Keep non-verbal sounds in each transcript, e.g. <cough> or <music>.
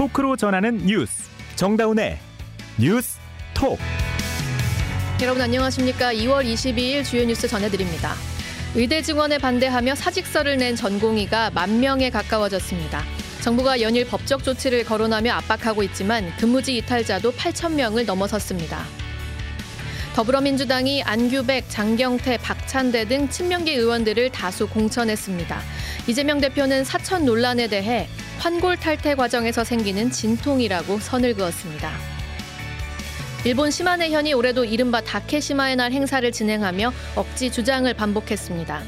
토크로 전하는 뉴스 정다운의 뉴스 톡 여러분 안녕하십니까? 2월 22일 주요 뉴스 전해드립니다. 의대 증원에 반대하며 사직서를 낸 전공의가 만 명에 가까워졌습니다. 정부가 연일 법적 조치를 거론하며 압박하고 있지만 근무지 이탈자도 8천 명을 넘어섰습니다. 더불어민주당이 안규백, 장경태, 박찬대 등 친명계 의원들을 다수 공천했습니다. 이재명 대표는 사천 논란에 대해 환골 탈퇴 과정에서 생기는 진통이라고 선을 그었습니다. 일본 시마네 현이 올해도 이른바 다케시마의 날 행사를 진행하며 억지 주장을 반복했습니다.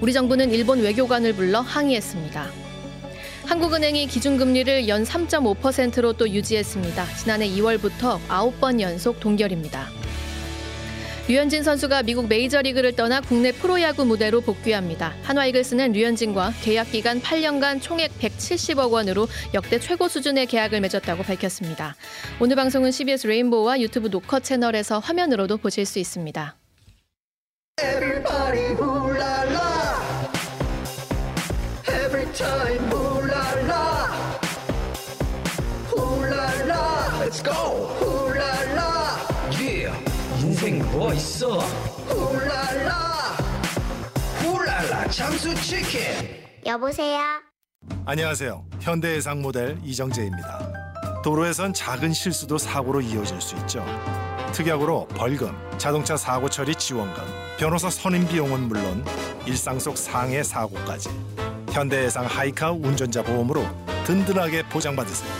우리 정부는 일본 외교관을 불러 항의했습니다. 한국은행이 기준금리를 연 3.5%로 또 유지했습니다. 지난해 2월부터 9번 연속 동결입니다. 류현진 선수가 미국 메이저리그를 떠나 국내 프로야구 무대로 복귀합니다. 한화이글스는 류현진과 계약 기간 8년간 총액 170억 원으로 역대 최고 수준의 계약을 맺었다고 밝혔습니다. 오늘 방송은 CBS 레인보우와 유튜브 노커 채널에서 화면으로도 보실 수 있습니다. Everybody, ooh, la, la. 있어? 훌랄라. 훌랄라 장수 치킨. 여보세요? 안녕하세요. 현대해상 모델 이정재입니다. 도로에선 작은 실수도 사고로 이어질 수 있죠. 특약으로 벌금, 자동차 사고 처리 지원금, 변호사 선임 비용은 물론 일상 속 상해 사고까지. 현대해상 하이카 운전자 보험으로 든든하게 보장받으세요.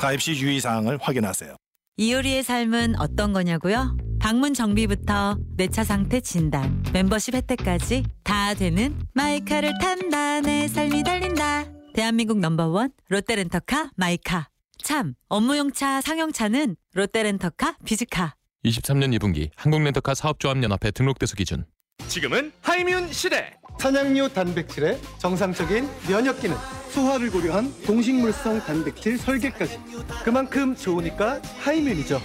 가입 시 유의사항을 확인하세요. 이효리의 삶은 어떤 거냐고요? 방문 정비부터 내 차 상태 진단, 멤버십 혜택까지 다 되는 마이카를 탄다. 내 삶이 달린다. 대한민국 넘버원 롯데렌터카 마이카. 참, 업무용 차, 상용차는 롯데렌터카 비즈카. 23년 2분기 한국렌터카 사업조합연합회 등록대수 기준. 지금은 하이뮨 시대. 산양류 단백질의 정상적인 면역 기능, 수화를 고려한 동식물성 단백질 설계까지 그만큼 좋으니까 하이뮨이죠.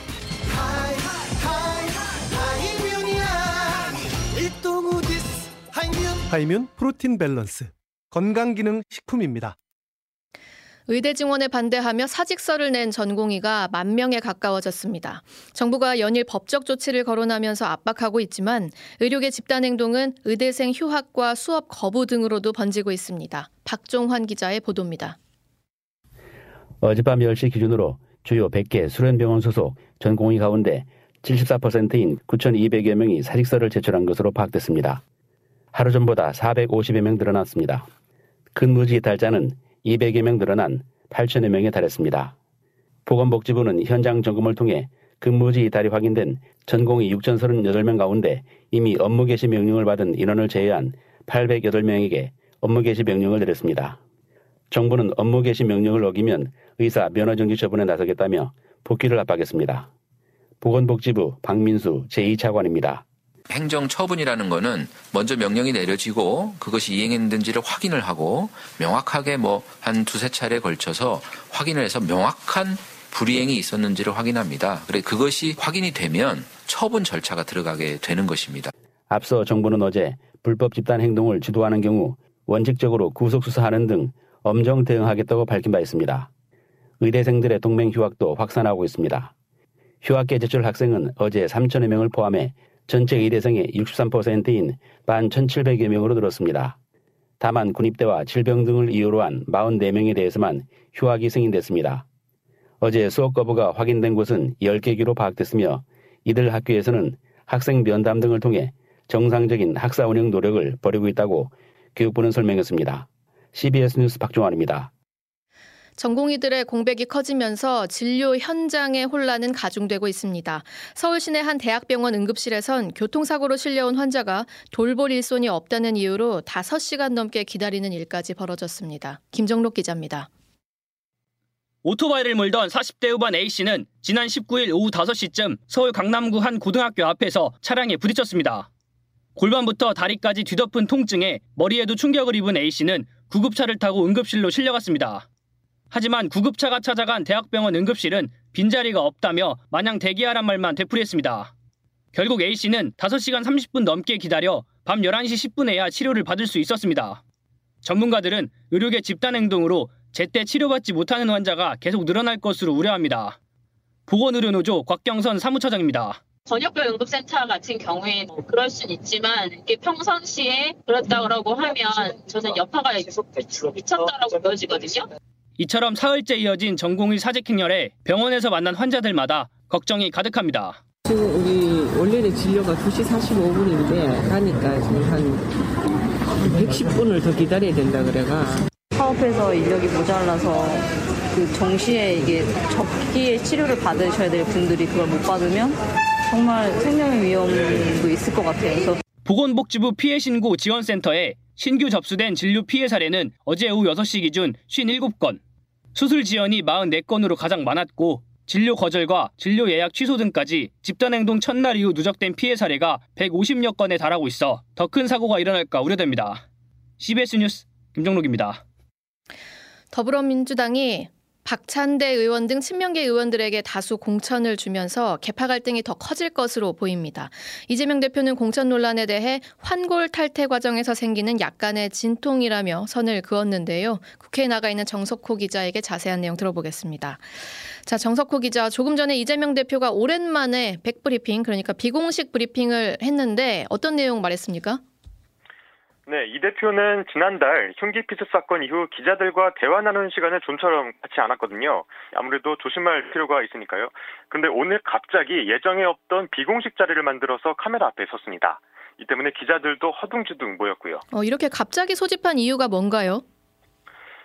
하이뮨 프로틴 밸런스 건강기능 식품입니다. 의대 증원에 반대하며 사직서를 낸 전공의가 만 명에 가까워졌습니다. 정부가 연일 법적 조치를 거론하면서 압박하고 있지만 의료계 집단 행동은 의대생 휴학과 수업 거부 등으로도 번지고 있습니다. 박종환 기자의 보도입니다. 어젯밤 10시 기준으로 주요 100개 수련병원 소속 전공의 가운데 74%인 9,200여 명이 사직서를 제출한 것으로 파악됐습니다. 하루 전보다 450여 명 늘어났습니다. 근무지 이탈자는 200여 명 늘어난 8천여 명에 달했습니다. 보건복지부는 현장 점검을 통해 근무지 이탈이 확인된 전공의 6,038명 가운데 이미 업무 개시 명령을 받은 인원을 제외한 808명에게 업무 개시 명령을 내렸습니다. 정부는 업무 개시 명령을 어기면 의사 면허정지 처분에 나서겠다며 복귀를 압박했습니다. 보건복지부 박민수 제2차관입니다. 행정 처분이라는 거는 먼저 명령이 내려지고 그것이 이행했는지를 확인을 하고 명확하게 뭐 한 두세 차례 걸쳐서 확인을 해서 명확한 불이행이 있었는지를 확인합니다. 그래 그것이 확인이 되면 처분 절차가 들어가게 되는 것입니다. 앞서 정부는 어제 불법 집단 행동을 주도하는 경우 원칙적으로 구속 수사하는 등 엄정 대응하겠다고 밝힌 바 있습니다. 의대생들의 동맹 휴학도 확산하고 있습니다. 휴학계 제출 학생은 어제 3천여 명을 포함해 전체 의대생의 63%인 만 1,700여 명으로 늘었습니다. 다만 군입대와 질병 등을 이유로 한 44명에 대해서만 휴학이 승인됐습니다. 어제 수업 거부가 확인된 곳은 10개기로 파악됐으며 이들 학교에서는 학생 면담 등을 통해 정상적인 학사 운영 노력을 벌이고 있다고 교육부는 설명했습니다. CBS 뉴스 박종환입니다. 전공의들의 공백이 커지면서 진료 현장의 혼란은 가중되고 있습니다. 서울 시내 한 대학병원 응급실에선 교통사고로 실려온 환자가 돌볼 일손이 없다는 이유로 5시간 넘게 기다리는 일까지 벌어졌습니다. 김정록 기자입니다. 오토바이를 몰던 40대 후반 A씨는 지난 19일 오후 5시쯤 서울 강남구 한 고등학교 앞에서 차량에 부딪혔습니다. 골반부터 다리까지 뒤덮은 통증에 머리에도 충격을 입은 A씨는 구급차를 타고 응급실로 실려갔습니다. 하지만 구급차가 찾아간 대학병원 응급실은 빈자리가 없다며 마냥 대기하란 말만 되풀이했습니다. 결국 A씨는 5시간 30분 넘게 기다려 밤 11시 10분에야 치료를 받을 수 있었습니다. 전문가들은 의료계 집단 행동으로 제때 치료받지 못하는 환자가 계속 늘어날 것으로 우려합니다. 보건의료노조 곽경선 사무처장입니다. 전역별 응급센터 같은 경우에 뭐 그럴 수는 있지만 이게 평상시에 그렇다고 하면 저는 여파가 미쳤다라고 보여지거든요. 이처럼 사흘째 이어진 전공의 사직행렬에 병원에서 만난 환자들마다 걱정이 가득합니다. 지금 우리 원래는 진료가 2시 45분인데 가니까 지금 한 110분을 더 기다려야 된다 그래가 사업에서 인력이 모자라서 그 정시에 이게 접기에 치료를 받으셔야 될 분들이 그걸 못 받으면 정말 생명의 위험도 있을 것 같아요. 그래서 보건복지부 피해 신고 지원센터에 신규 접수된 진료 피해 사례는 어제 오후 6시 기준 57건, 수술 지연이 44건으로 가장 많았고 진료 거절과 진료 예약 취소 등까지 집단행동 첫날 이후 누적된 피해 사례가 150여 건에 달하고 있어 더 큰 사고가 일어날까 우려됩니다. CBS 뉴스 김정록입니다. 더불어민주당이 박찬대 의원 등 친명계 의원들에게 다수 공천을 주면서 개파 갈등이 더 커질 것으로 보입니다. 이재명 대표는 공천 논란에 대해 환골탈태 과정에서 생기는 약간의 진통이라며 선을 그었는데요. 국회에 나가 있는 정석호 기자에게 자세한 내용 들어보겠습니다. 자, 정석호 기자, 조금 전에 이재명 대표가 오랜만에 백브리핑, 그러니까 비공식 브리핑을 했는데 어떤 내용 말했습니까? 네, 이 대표는 지난달 흉기 피습 사건 이후 기자들과 대화 나누는 시간을 좀처럼 갖지 않았거든요. 아무래도 조심할 필요가 있으니까요. 근데 오늘 갑자기 예정에 없던 비공식 자리를 만들어서 카메라 앞에 섰습니다. 이 때문에 기자들도 허둥지둥 모였고요. 어, 이렇게 갑자기 소집한 이유가 뭔가요?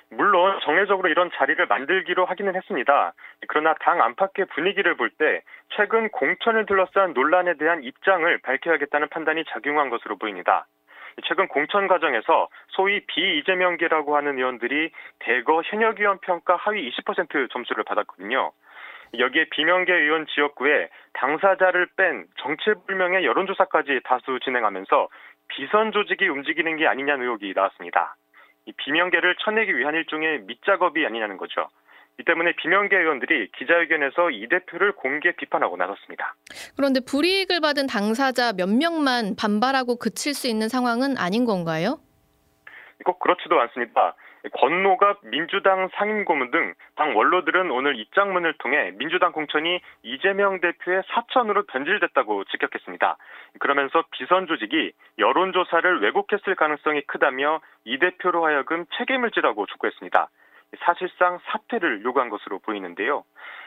물론 정례적으로 이런 자리를 만들기로 하기는 했습니다. 그러나 당 안팎의 분위기를 볼 때 최근 공천을 둘러싼 논란에 대한 입장을 밝혀야겠다는 판단이 작용한 것으로 보입니다. 최근 공천 과정에서 소위 비이재명계라고 하는 의원들이 대거 현역 의원 평가 하위 20% 점수를 받았거든요. 여기에 비명계 의원 지역구에 당사자를 뺀 정체불명의 여론조사까지 다수 진행하면서 비선 조직이 움직이는 게 아니냐는 의혹이 나왔습니다. 이 비명계를 쳐내기 위한 일종의 밑작업이 아니냐는 거죠. 이 때문에 비명계 의원들이 기자회견에서 이 대표를 공개 비판하고 나섰습니다. 그런데 불이익을 받은 당사자 몇 명만 반발하고 그칠 수 있는 상황은 아닌 건가요? 꼭 그렇지도 않습니다. 권노갑 민주당 상임고문 등 당 원로들은 오늘 입장문을 통해 민주당 공천이 이재명 대표의 사천으로 변질됐다고 직격했습니다. 그러면서 비선 조직이 여론조사를 왜곡했을 가능성이 크다며 이 대표로 하여금 책임을 지라고 촉구했습니다. 사실상 사퇴를 요구한 것으로 보이는데요.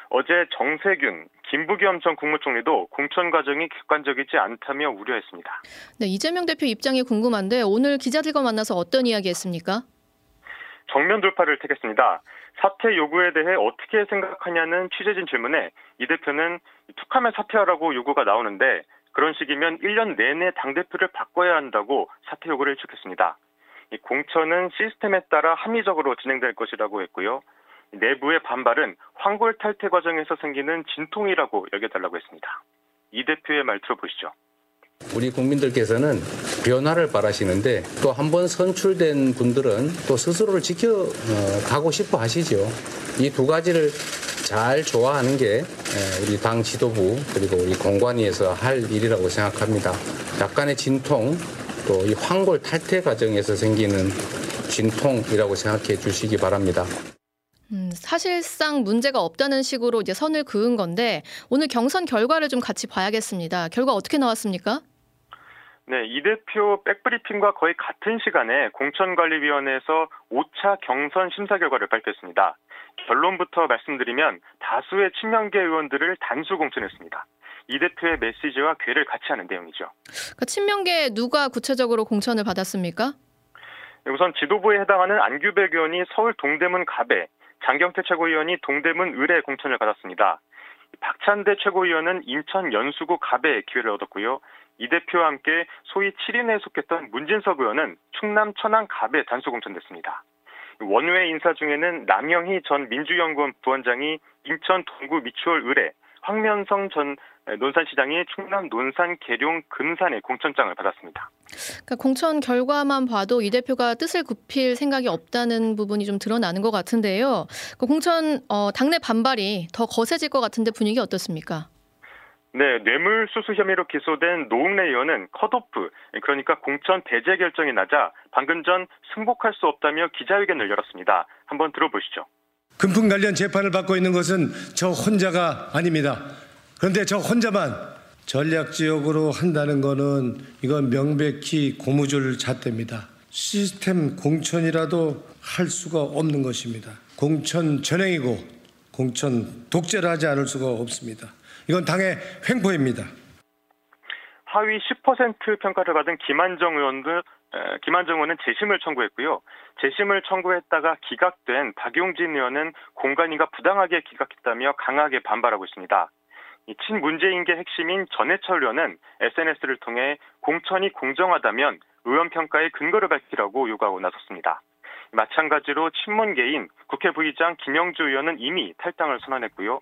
어제 정세균, 김부겸 전 국무총리도 공천 과정이 객관적이지 않다며 우려했습니다. 네, 이재명 대표 입장이 궁금한데 오늘 기자들과 만나서 어떤 이야기 했습니까? 정면 돌파를 택했습니다. 사퇴 요구에 대해 어떻게 생각하냐는 취재진 질문에 이 대표는 툭하면 사퇴하라고 요구가 나오는데 그런 식이면 1년 내내 당대표를 바꿔야 한다고 사퇴 요구를 일축했습니다. 공천은 시스템에 따라 합리적으로 진행될 것이라고 했고요. 내부의 반발은 황골 탈퇴 과정에서 생기는 진통이라고 여겨달라고 했습니다. 이 대표의 말 들어보시죠. 우리 국민들께서는 변화를 바라시는데 또 한 번 선출된 분들은 또 스스로를 지켜가고 싶어 하시죠. 이 두 가지를 잘 좋아하는 게 우리 당 지도부 그리고 우리 공관위에서 할 일이라고 생각합니다. 약간의 진통 또 이 황골 탈퇴 과정에서 생기는 진통이라고 생각해 주시기 바랍니다. 음, 사실상 문제가 없다는 식으로 이제 선을 그은 건데 오늘 경선 결과를 좀 같이 봐야겠습니다. 결과 어떻게 나왔습니까? 네, 이 대표 백브리핑과 거의 같은 시간에 공천관리위원회에서 5차 경선 심사 결과를 발표했습니다. 결론부터 말씀드리면 다수의 친명계 의원들을 단수 공천했습니다. 이 대표의 메시지와 괴를 같이 하는 내용이죠. 그러니까 친명계 누가 구체적으로 공천을 받았습니까? 네, 우선 지도부에 해당하는 안규백 의원이 서울 동대문 갑에, 장경태 최고위원이 동대문 을에 공천을 받았습니다. 박찬대 최고위원은 인천 연수구 갑에 기회를 얻었고요. 이 대표와 함께 소위 7인에 속했던 문진석 의원은 충남 천안 갑에 단수 공천됐습니다. 원외 인사 중에는 남영희 전 민주연구원 부원장이 인천 동구 미추홀 을에, 황면성 전 논산시장이 충남 논산 계룡 금산에 공천장을 받았습니다. 그러니까 공천 결과만 봐도 이 대표가 뜻을 굽힐 생각이 없다는 부분이 좀 드러나는 것 같은데요. 그 공천 어, 당내 반발이 더 거세질 것 같은데 분위기 어떻습니까? 네, 뇌물 수수 혐의로 기소된 노웅래 의원은 컷오프, 그러니까 공천 배제 결정이 나자 방금 전 승복할 수 없다며 기자회견을 열었습니다. 한번 들어보시죠. 금품 관련 재판을 받고 있는 것은 저 혼자가 아닙니다. 그런데 저 혼자만 전략지역으로 한다는 것은 이건 명백히 고무줄 잣대입니다. 시스템 공천이라도 할 수가 없는 것입니다. 공천 전행이고 공천 독재를 하지 않을 수가 없습니다. 이건 당의 횡포입니다. 하위 10% 평가를 받은 김한정 의원도 김한정 의원은 재심을 청구했고요. 재심을 청구했다가 기각된 박용진 의원은 공간위가 부당하게 기각했다며 강하게 반발하고 있습니다. 친문재인계 핵심인 전해철 의원은 SNS를 통해 공천이 공정하다면 의원 평가의 근거를 밝히라고 요구하고 나섰습니다. 마찬가지로 친문계인 국회 부의장 김영주 의원은 이미 탈당을 선언했고요.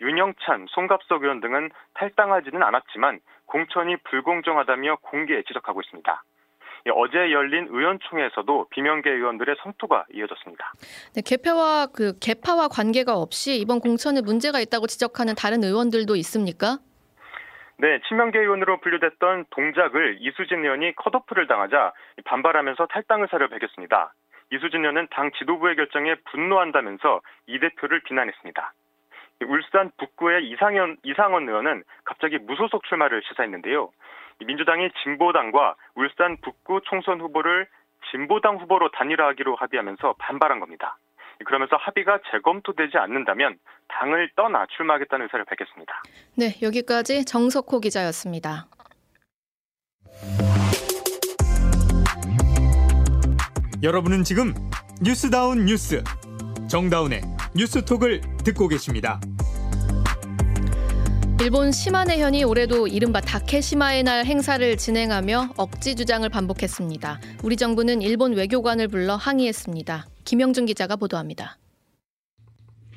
윤영찬, 송갑석 의원 등은 탈당하지는 않았지만 공천이 불공정하다며 공개 지적하고 있습니다. 어제 열린 의원총회에서도 비명계 의원들의 성토가 이어졌습니다. 네, 개표와 그 개파와 관계가 없이 이번 공천에 문제가 있다고 지적하는 다른 의원들도 있습니까? 네, 친명계 의원으로 분류됐던 동작을 이수진 의원이 컷오프를 당하자 반발하면서 탈당 의사를 밝혔습니다. 이수진 의원은 당 지도부의 결정에 분노한다면서 이 대표를 비난했습니다. 울산 북구의 이상현, 이상원 의원은 갑자기 무소속 출마를 시사했는데요. 민주당이 진보당과 울산 북구 총선 후보를 진보당 후보로 단일화하기로 합의하면서 반발한 겁니다. 그러면서 합의가 재검토되지 않는다면 당을 떠나 출마하겠다는 의사를 밝혔습니다. 네, 여기까지 정석호 기자였습니다. 여러분은 지금 뉴스다운 뉴스 정다운의 뉴스톡을 듣고 계십니다. 일본 시마네현이 올해도 이른바 다케시마의 날 행사를 진행하며 억지 주장을 반복했습니다. 우리 정부는 일본 외교관을 불러 항의했습니다. 김영준 기자가 보도합니다.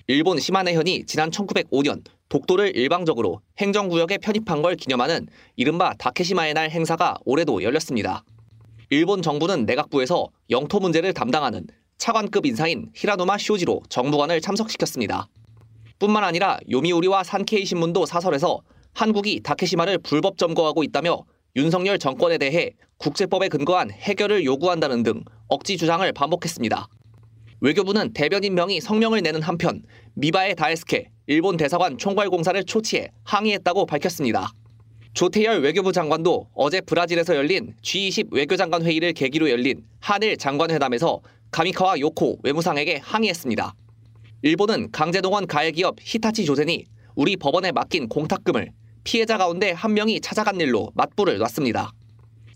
일본 시마네현이 지난 1905년 독도를 일방적으로 행정구역에 편입한 걸 기념하는 이른바 다케시마의 날 행사가 올해도 열렸습니다. 일본 정부는 내각부에서 영토 문제를 담당하는 차관급 인사인 히라노마 쇼지로 정무관을 참석시켰습니다. 뿐만 아니라 요미우리와 산케이 신문도 사설에서 한국이 다케시마를 불법 점거하고 있다며 윤석열 정권에 대해 국제법에 근거한 해결을 요구한다는 등 억지 주장을 반복했습니다. 외교부는 대변인 명의 성명을 내는 한편 미바의 다에스케 일본 대사관 총괄공사를 초치해 항의했다고 밝혔습니다. 조태열 외교부 장관도 어제 브라질에서 열린 G20 외교장관 회의를 계기로 열린 한일 장관회담에서 가미카와 요코 외무상에게 항의했습니다. 일본은 강제동원 가해기업 히타치 조센이 우리 법원에 맡긴 공탁금을 피해자 가운데 한 명이 찾아간 일로 맞불을 놨습니다.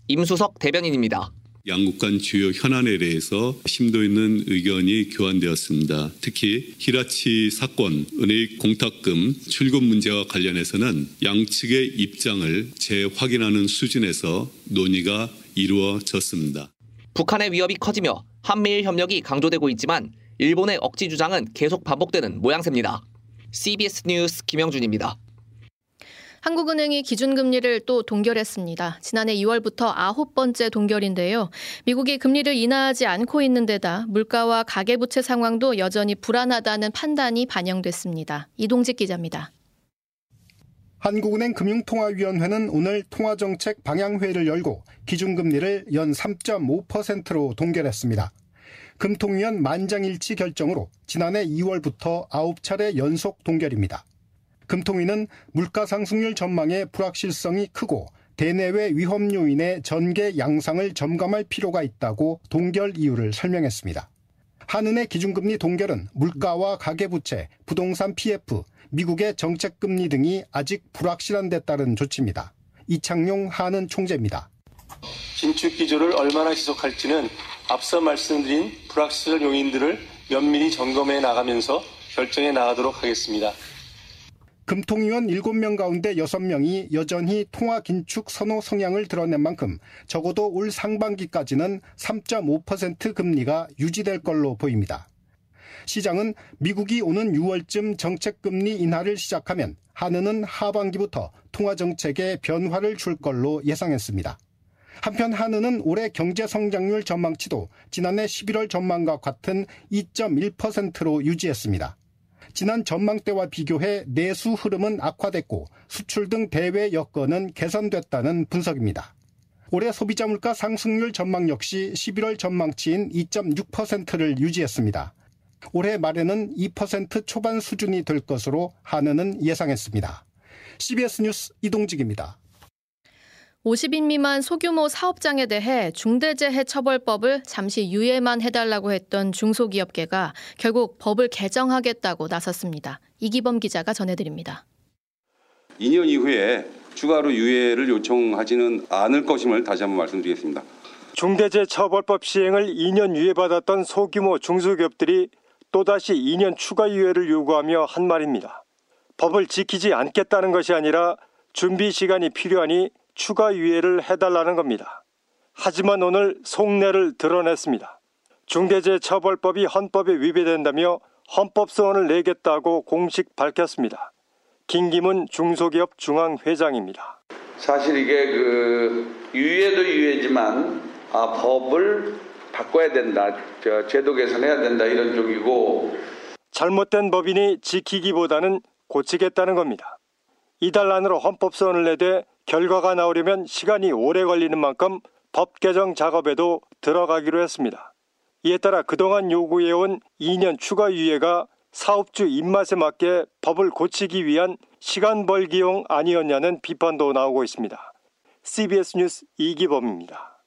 임수석 대변인입니다. 양국 간 주요 현안에 대해서 심도 있는 의견이 교환되었습니다. 특히 히라치 사건, 은행 공탁금 출금 문제와 관련해서는 양측의 입장을 재확인하는 수준에서 논의가 이루어졌습니다. 북한의 위협이 커지며 한미일 협력이 강조되고 있지만 일본의 억지 주장은 계속 반복되는 모양새입니다. CBS 뉴스 김영준입니다. 한국은행이 기준금리를 또 동결했습니다. 지난해 2월부터 아홉 번째 동결인데요. 미국이 금리를 인하하지 않고 있는 데다 물가와 가계부채 상황도 여전히 불안하다는 판단이 반영됐습니다. 이동직 기자입니다. 한국은행 금융통화위원회는 오늘 통화정책 방향회의를 열고 기준금리를 연 3.5%로 동결했습니다. 금통위원 만장일치 결정으로 지난해 2월부터 9차례 연속 동결입니다. 금통위는 물가 상승률 전망의 불확실성이 크고 대내외 위험 요인의 전개 양상을 점검할 필요가 있다고 동결 이유를 설명했습니다. 한은의 기준금리 동결은 물가와 가계부채, 부동산 PF, 미국의 정책금리 등이 아직 불확실한 데 따른 조치입니다. 이창용 한은 총재입니다. 긴축 기조를 얼마나 지속할지는 앞서 말씀드린 불확실 요인들을 면밀히 점검해 나가면서 결정해 나가도록 하겠습니다. 금통위원 7명 가운데 6명이 여전히 통화 긴축 선호 성향을 드러낸 만큼 적어도 올 상반기까지는 3.5% 금리가 유지될 걸로 보입니다. 시장은 미국이 오는 6월쯤 정책금리 인하를 시작하면 한은은 하반기부터 통화정책에 변화를 줄 걸로 예상했습니다. 한편 한은은 올해 경제 성장률 전망치도 지난해 11월 전망과 같은 2.1%로 유지했습니다. 지난 전망 때와 비교해 내수 흐름은 악화됐고 수출 등 대외 여건은 개선됐다는 분석입니다. 올해 소비자 물가 상승률 전망 역시 11월 전망치인 2.6%를 유지했습니다. 올해 말에는 2% 초반 수준이 될 것으로 한은은 예상했습니다. CBS 뉴스 이동직입니다. 50인 미만 소규모 사업장에 대해 중대재해처벌법을 잠시 유예만 해달라고 했던 중소기업계가 결국 법을 개정하겠다고 나섰습니다. 이기범 기자가 전해드립니다. 2년 이후에 추가로 유예를 요청하지는 않을 것임을 다시 한번 말씀드리겠습니다. 중대재해처벌법 시행을 2년 유예받았던 소규모 중소기업들이 또다시 2년 추가 유예를 요구하며 한 말입니다. 법을 지키지 않겠다는 것이 아니라 준비 시간이 필요하니 추가 유예를 해달라는 겁니다. 하지만 오늘 속내를 드러냈습니다. 중대재해처벌법이 헌법에 위배된다며 헌법소원을 내겠다고 공식 밝혔습니다. 김기문 중소기업 중앙회장입니다. 사실 이게 그 유예도 유예지만 아, 법을 바꿔야 된다, 제도 개선해야 된다 이런 쪽이고 잘못된 법인이 지키기보다는 고치겠다는 겁니다. 이달 안으로 헌법소원을 내되 결과가 나오려면 시간이 오래 걸리는 만큼 법 개정 작업에도 들어가기로 했습니다. 이에 따라 그동안 요구해온 2년 추가 유예가 사업주 입맛에 맞게 법을 고치기 위한 시간 벌기용 아니었냐는 비판도 나오고 있습니다. CBS 뉴스 이기범입니다.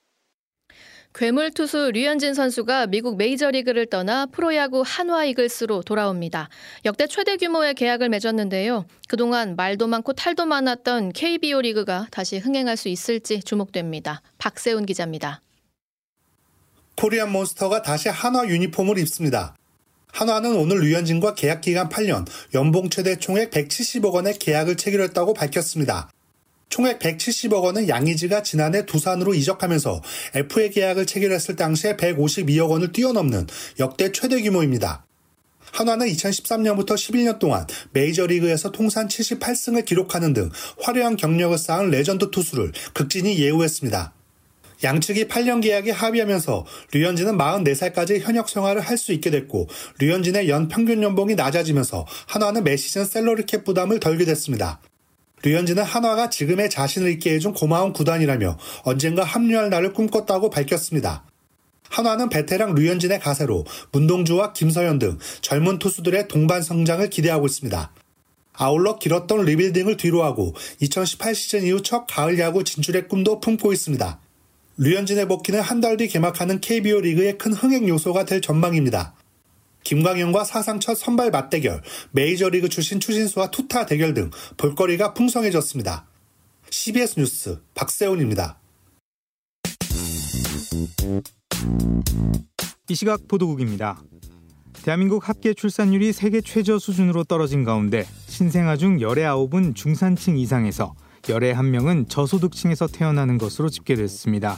괴물 투수 류현진 선수가 미국 메이저리그를 떠나 프로야구 한화 이글스로 돌아옵니다. 역대 최대 규모의 계약을 맺었는데요. 그동안 말도 많고 탈도 많았던 KBO 리그가 다시 흥행할 수 있을지 주목됩니다. 박세훈 기자입니다. Korean Monster가 다시 한화 유니폼을 입습니다. 한화는 오늘 류현진과 계약 기간 8년, 연봉 최대 총액 170억 원의 계약을 체결했다고 밝혔습니다. 총액 170억 원은 양의지가 지난해 두산으로 이적하면서 FA 계약을 체결했을 당시에 152억 원을 뛰어넘는 역대 최대 규모입니다. 한화는 2013년부터 11년 동안 메이저리그에서 통산 78승을 기록하는 등 화려한 경력을 쌓은 레전드 투수를 극진히 예우했습니다. 양측이 8년 계약에 합의하면서 류현진은 44살까지 현역 생활을 할 수 있게 됐고 류현진의 연 평균 연봉이 낮아지면서 한화는 매 시즌 salary cap 부담을 덜게 됐습니다. 류현진은 한화가 지금의 자신을 있게 해준 고마운 구단이라며 언젠가 합류할 날을 꿈꿨다고 밝혔습니다. 한화는 베테랑 류현진의 가세로 문동주와 김서현 등 젊은 투수들의 동반 성장을 기대하고 있습니다. 아울러 길었던 리빌딩을 뒤로하고 2018 시즌 이후 첫 가을 야구 진출의 꿈도 품고 있습니다. 류현진의 복귀는 한 달 뒤 개막하는 KBO 리그의 큰 흥행 요소가 될 전망입니다. 김광현과 사상 첫 선발 맞대결, 메이저리그 출신 추신수와 투타 대결 등 볼거리가 풍성해졌습니다. CBS 뉴스 박세훈입니다. 이 시각 보도국입니다. 대한민국 합계 출산율이 세계 최저 수준으로 떨어진 가운데 신생아 중 열의 아홉은 중산층 이상에서 열의 한 명은 저소득층에서 태어나는 것으로 집계됐습니다.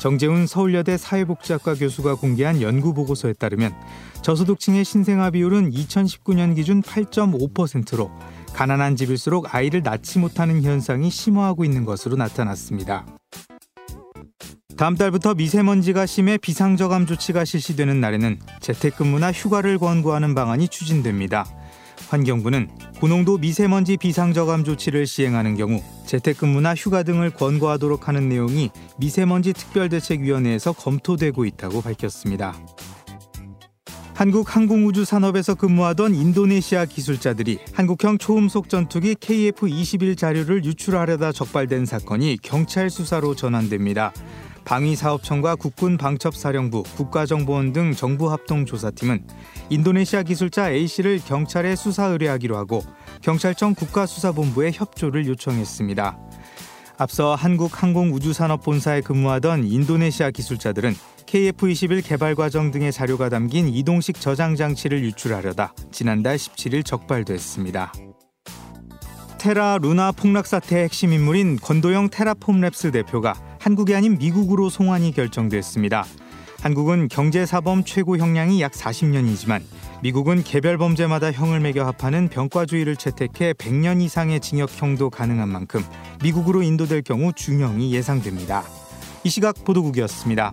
정재훈 서울여대 사회복지학과 교수가 공개한 연구 보고서에 따르면 저소득층의 신생아 비율은 2019년 기준 8.5%로 가난한 집일수록 아이를 낳지 못하는 현상이 심화하고 있는 것으로 나타났습니다. 다음 달부터 미세먼지가 심해 비상저감 조치가 실시되는 날에는 재택근무나 휴가를 권고하는 방안이 추진됩니다. 환경부는 고농도 미세먼지 비상저감 조치를 시행하는 경우 재택근무나 휴가 등을 권고하도록 하는 내용이 미세먼지 특별대책위원회에서 검토되고 있다고 밝혔습니다. 한국 항공우주산업에서 근무하던 인도네시아 기술자들이 한국형 초음속 전투기 KF-21 자료를 유출하려다 적발된 사건이 경찰 수사로 전환됩니다. 방위사업청과 국군방첩사령부, 국가정보원 등 정부 합동 조사팀은 인도네시아 기술자 A씨를 경찰에 수사 의뢰하기로 하고 경찰청 국가수사본부에 협조를 요청했습니다. 앞서 한국항공우주산업본사에 근무하던 인도네시아 기술자들은 KF-21 개발 과정 등의 자료가 담긴 이동식 저장 장치를 유출하려다 지난달 17일 적발됐습니다. 테라 루나 폭락 사태의 핵심 인물인 권도영 테라폼랩스 대표가 한국이 아닌 미국으로 송환이 결정됐습니다. 한국은 경제사범 최고 형량이 약 40년이지만 미국은 개별 범죄마다 형을 매겨 합하는 병과주의를 채택해 100년 이상의 징역형도 가능한 만큼 미국으로 인도될 경우 중형이 예상됩니다. 이 시각 보도국이었습니다.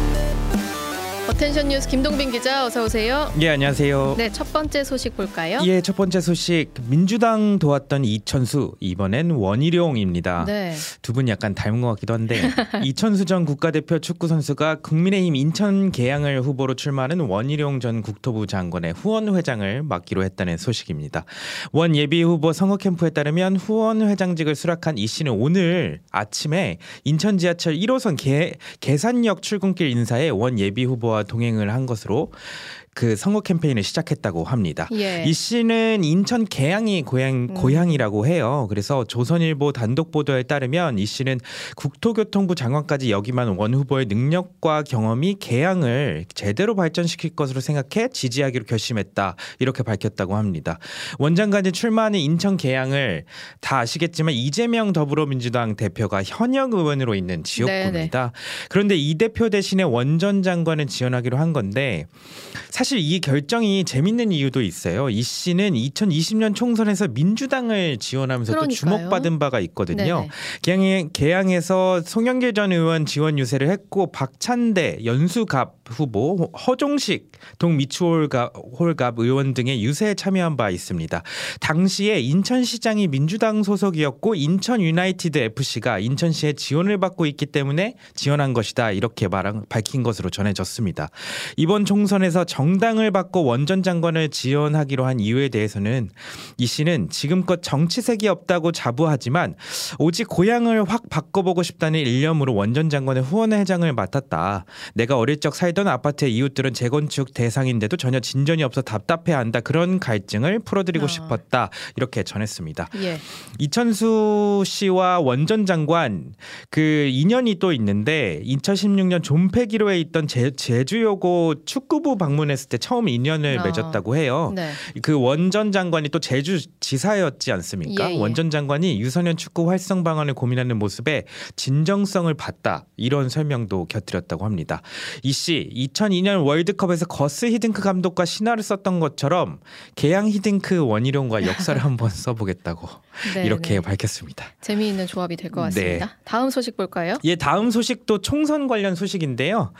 Attention 뉴스 김동빈 기자 어서 오세요. 예 안녕하세요. 네, 첫 번째 소식 볼까요? 예, 첫 번째 소식 민주당 도왔던 이천수 이번엔 원희룡입니다. 네. 두 분 약간 닮은 것 같기도 한데 <laughs> 이천수 전 국가대표 축구 선수가 국민의힘 인천 계양을 후보로 출마하는 원희룡 전 국토부 장관의 후원 회장을 맡기로 했다는 소식입니다. 원 예비 후보 선거 캠프에 따르면 후원 회장직을 수락한 이 씨는 오늘 아침에 인천 지하철 1호선 계, 계산역 출근길 인사에 원 예비 후보와 동행을 한 것으로 그 선거 캠페인을 시작했다고 합니다. 예. 이 씨는 인천 계양이 고향 고향이라고 해요. 그래서 조선일보 단독 보도에 따르면 이 씨는 국토교통부 장관까지 역임한 원 후보의 능력과 경험이 계양을 제대로 발전시킬 것으로 생각해 지지하기로 결심했다 이렇게 밝혔다고 합니다. 원 장관이 출마하는 인천 계양을 다 아시겠지만 이재명 더불어민주당 대표가 현역 의원으로 있는 지역구입니다. 그런데 이 대표 대신에 원전 장관을 지원하기로 한 건데 사실 이 결정이 재밌는 이유도 있어요. 이 씨는 2020년 총선에서 민주당을 지원하면서 또. 주목받은 바가 있거든요. 계양, 계양에서 송영길 전 의원 지원 유세를 했고 박찬대, 연수갑 후보, 허종식 동미추홀갑 홀갑 의원 등의 유세에 참여한 바 있습니다. 당시에 인천시장이 민주당 소속이었고 인천 유나이티드 FC가 인천시에 지원을 받고 있기 때문에 지원한 것이다 이렇게 말한, 밝힌 것으로 전해졌습니다. 이번 총선에서 정 당을 받고 원전 장관을 지원하기로 한 이유에 대해서는 이 씨는 지금껏 정치색이 없다고 자부하지만 오직 고향을 확 바꿔보고 싶다는 일념으로 원전 장관의 후원 회장을 맡았다. 내가 어릴 적 살던 아파트의 이웃들은 재건축 대상인데도 전혀 진전이 없어 답답해한다. 그런 갈증을 풀어드리고 싶었다. 이렇게 전했습니다. 예. 이천수 씨와 원전 장관 그 인연이 또 있는데 2016년 존폐기로에 있던 제, 제주여고 축구부 방문 했을 때 처음 인연을 어. 맺었다고 해요. 네. 그 원전 장관이 또 제주 지사였지 않습니까? 예, 예. 원전 장관이 유소년 축구 활성 방안을 고민하는 모습에 진정성을 봤다 이런 설명도 곁들였다고 합니다. 이 씨 2002년 월드컵에서 거스 히딩크 감독과 신화를 썼던 것처럼 계양 히딩크 원희룡과 역사를 <laughs> 한번 써보겠다고 네, 이렇게 네. 밝혔습니다. 재미있는 조합이 될 것 같습니다. 네. 다음 소식 볼까요? 예, 다음 소식도 총선 관련 소식인데요.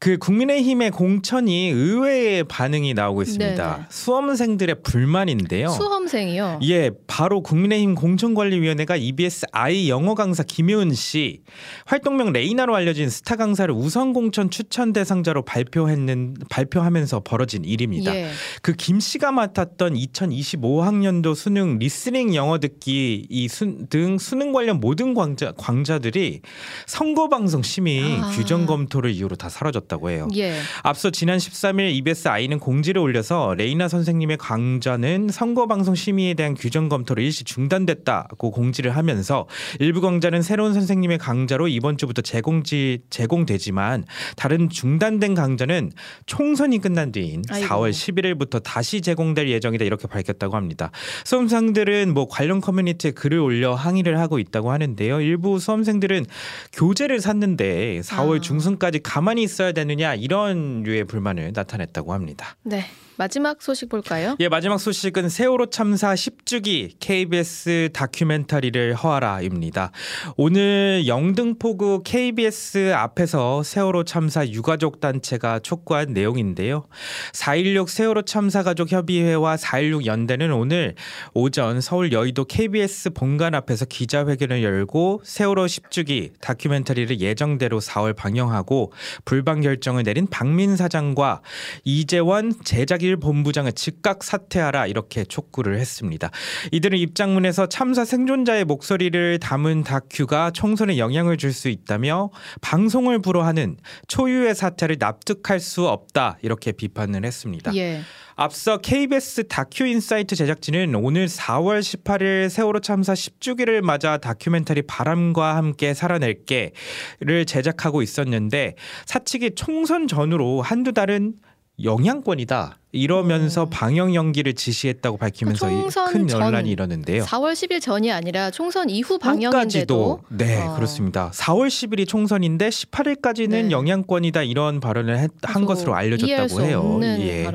그 국민의힘의 공천이 의외의 반응이 나오고 있습니다. 네네. 수험생들의 불만인데요. 수험생이요. 예, 바로 국민의힘 공천관리위원회가 EBSi 영어 강사 김효은 씨 활동명 레이나로 알려진 스타 강사를 우선 공천 추천 대상자로 발표했는 발표하면서 벌어진 일입니다. 예. 그김 씨가 맡았던 2025학년도 수능 listening 영어 듣기 이등 수능 관련 모든 강좌, 강좌들이 선거 방송 심의 아. 규정 검토를 이유로 다 사라졌 다고 해요. 예. 앞서 지난 13일 EBS 아이는 공지를 올려서 레이나 선생님의 강좌는 선거 방송 심의에 대한 규정 검토로 일시 중단됐다고 공지를 하면서 일부 강좌는 새로운 선생님의 강좌로 이번 주부터 제공지 제공되지만 다른 중단된 강좌는 총선이 끝난 뒤인 아이고. 4월 11일부터 다시 제공될 예정이다 이렇게 밝혔다고 합니다. 수험생들은 뭐 관련 커뮤니티에 글을 올려 항의를 하고 있다고 하는데요. 일부 수험생들은 교재를 샀는데 4월 아. 중순까지 가만히 있어야 되느냐 이런 류의 불만을 나타냈다고 합니다. 네. 마지막 소식 볼까요? 예, 마지막 소식은 세월호 참사 10주기 KBS 다큐멘터리를 허하라입니다. 오늘 영등포구 KBS 앞에서 세월호 참사 유가족 단체가 촉구한 내용인데요. 4.16 세월호 참사 가족 협의회와 4.16 연대는 오늘 오전 서울 여의도 KBS 본관 앞에서 기자회견을 열고 세월호 10주기 다큐멘터리를 예정대로 4월 방영하고 불방 결정을 내린 박민 사장과 이재원 제작1본부장을 즉각 사퇴하라 이렇게 촉구를 했습니다. 이들은 입장문에서 참사 생존자의 목소리를 담은 다큐가 총선에 영향을 줄 수 있다며 방송을 불허하는 초유의 사태를 납득할 수 없다 이렇게 비판을 했습니다. 예. 앞서 KBS 다큐 인사이트 제작진은 오는 4월 18일 세월호 참사 10주기를 맞아 다큐멘터리 바람과 함께 살아낼게를 제작하고 있었는데 사측이 총선 전후로 한두 달은 영향권이다. 이러면서 방영 연기를 지시했다고 밝히면서 큰전 논란이 일었는데요. 4월 10일 전이 아니라 총선 이후 까지도 방영인데도 네 어. 그렇습니다. 4월 10일이 총선인데 18일까지는 영향권이다 이런 발언을 했- 한 것으로 네. 알려졌다고 해요. 예.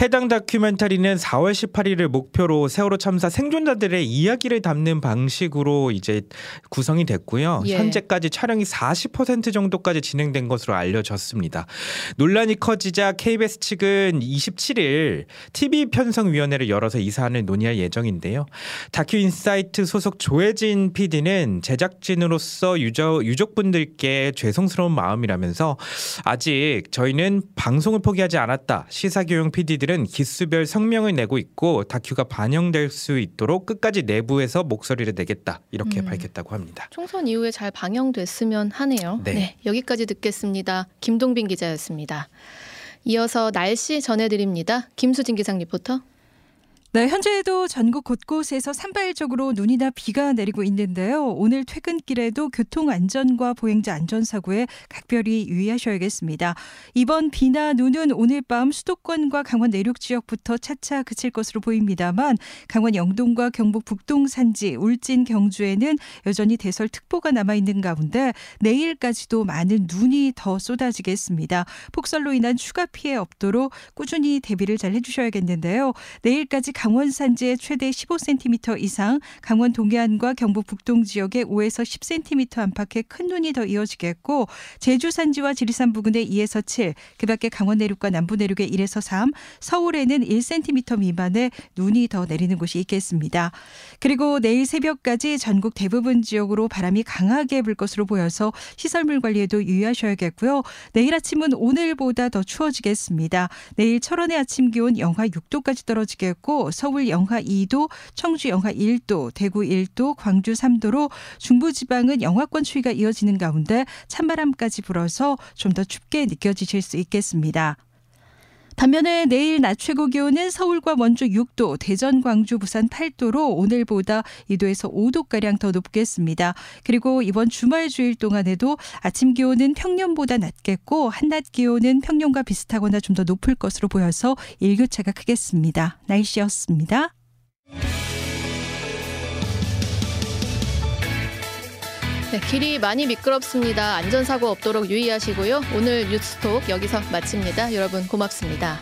해당 다큐멘터리는 4월 18일을 목표로 세월호 참사 생존자들의 이야기를 담는 방식으로 이제 구성이 됐고요. 예. 현재까지 촬영이 40% 정도까지 진행된 것으로 알려졌습니다. 논란이 커지자 KBS 측은 27일 TV 편성위원회를 열어서 이 사안을 논의할 예정인데요. 다큐 인사이트 소속 조혜진 PD는 제작진으로서 유저, 유족분들께 죄송스러운 마음이라면서 아직 저희는 방송을 포기하지 않았다. 시사교양 PD들은 기수별 성명을 내고 있고 다큐가 방영될 수 있도록 끝까지 내부에서 목소리를 내겠다. 이렇게 음. 밝혔다고 합니다. 총선 이후에 잘 방영됐으면 하네요. 네. 여기까지 듣겠습니다. 김동빈 기자였습니다. 이어서 날씨 전해드립니다. 김수진 기상 리포터. 네, 현재도 전국 곳곳에서 산발적으로 눈이나 비가 내리고 있는데요. 오늘 퇴근길에도 교통 안전과 보행자 안전 사고에 각별히 유의하셔야겠습니다. 이번 비나 눈은 오늘 밤 수도권과 강원 내륙 지역부터 차차 그칠 것으로 보입니다만 강원 영동과 경북 북동 산지, 울진 경주에는 여전히 대설특보가 남아 있는 가운데 내일까지도 많은 눈이 더 쏟아지겠습니다. 폭설로 인한 추가 피해 없도록 꾸준히 대비를 잘 해주셔야겠는데요. 내일까지 강원 산지에 최대 15cm 이상, 강원 동해안과 경북 북동 지역에 5에서 10cm 안팎의 큰 눈이 더 이어지겠고 제주 산지와 지리산 부근에 2에서 7, 그밖에 강원 내륙과 남부 내륙에 1에서 3, 서울에는 1cm 미만의 눈이 더 내리는 곳이 있겠습니다. 그리고 내일 새벽까지 전국 대부분 지역으로 바람이 강하게 불 것으로 보여서 시설물 관리에도 유의하셔야겠고요. 내일 아침은 오늘보다 더 추워지겠습니다. 내일 철원의 아침 기온 영하 6도까지 떨어지겠고 서울 영하 2도, 청주 영하 1도, 대구 1도, 광주 3도로 중부지방은 영하권 추위가 이어지는 가운데 찬바람까지 불어서 좀 더 춥게 느껴지실 수 있겠습니다. 반면에 내일 낮 최고 기온은 서울과 원주 6도, 대전, 광주, 부산 8도로 오늘보다 2도에서 5도가량 더 높겠습니다. 그리고 이번 주말 주일 동안에도 아침 기온은 평년보다 낮겠고 한낮 기온은 평년과 비슷하거나 좀 더 높을 것으로 보여서 일교차가 크겠습니다. 날씨였습니다. 네, 길이 많이 미끄럽습니다. 안전사고 없도록 유의하시고요. 오늘 뉴스톡 여기서 마칩니다. 여러분 고맙습니다.